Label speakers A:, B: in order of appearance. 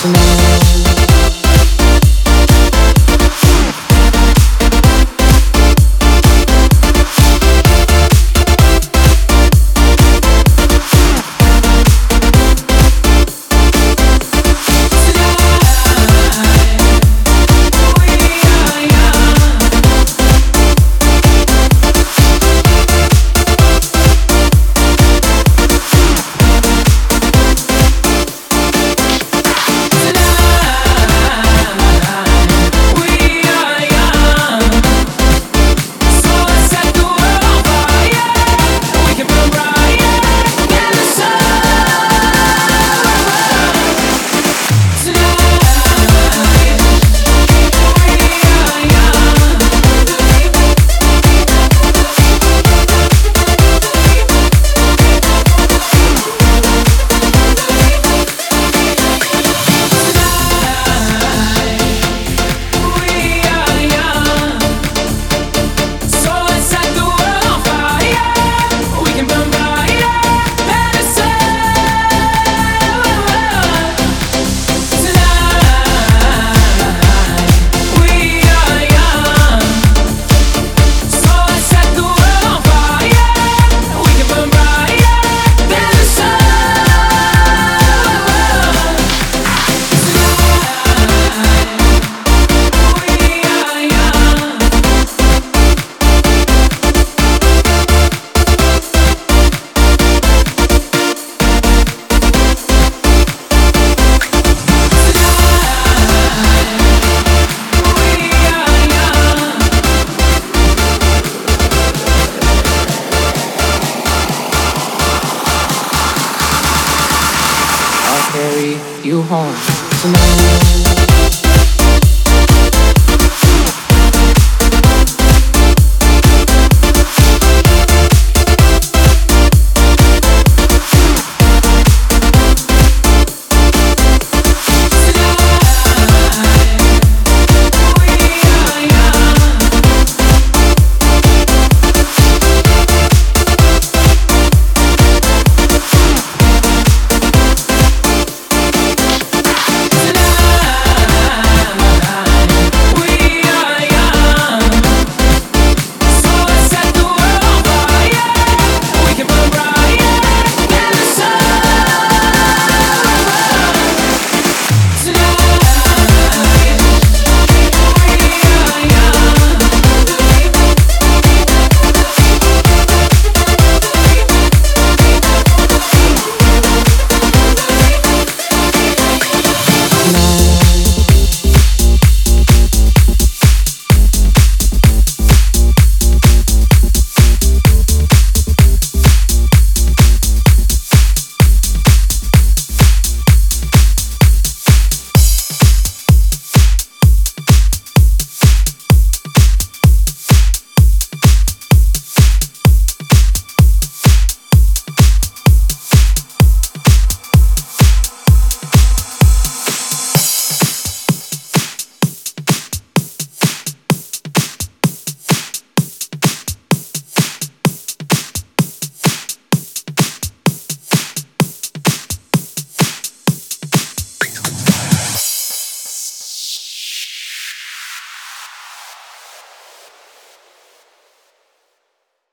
A: home carry you home tonight.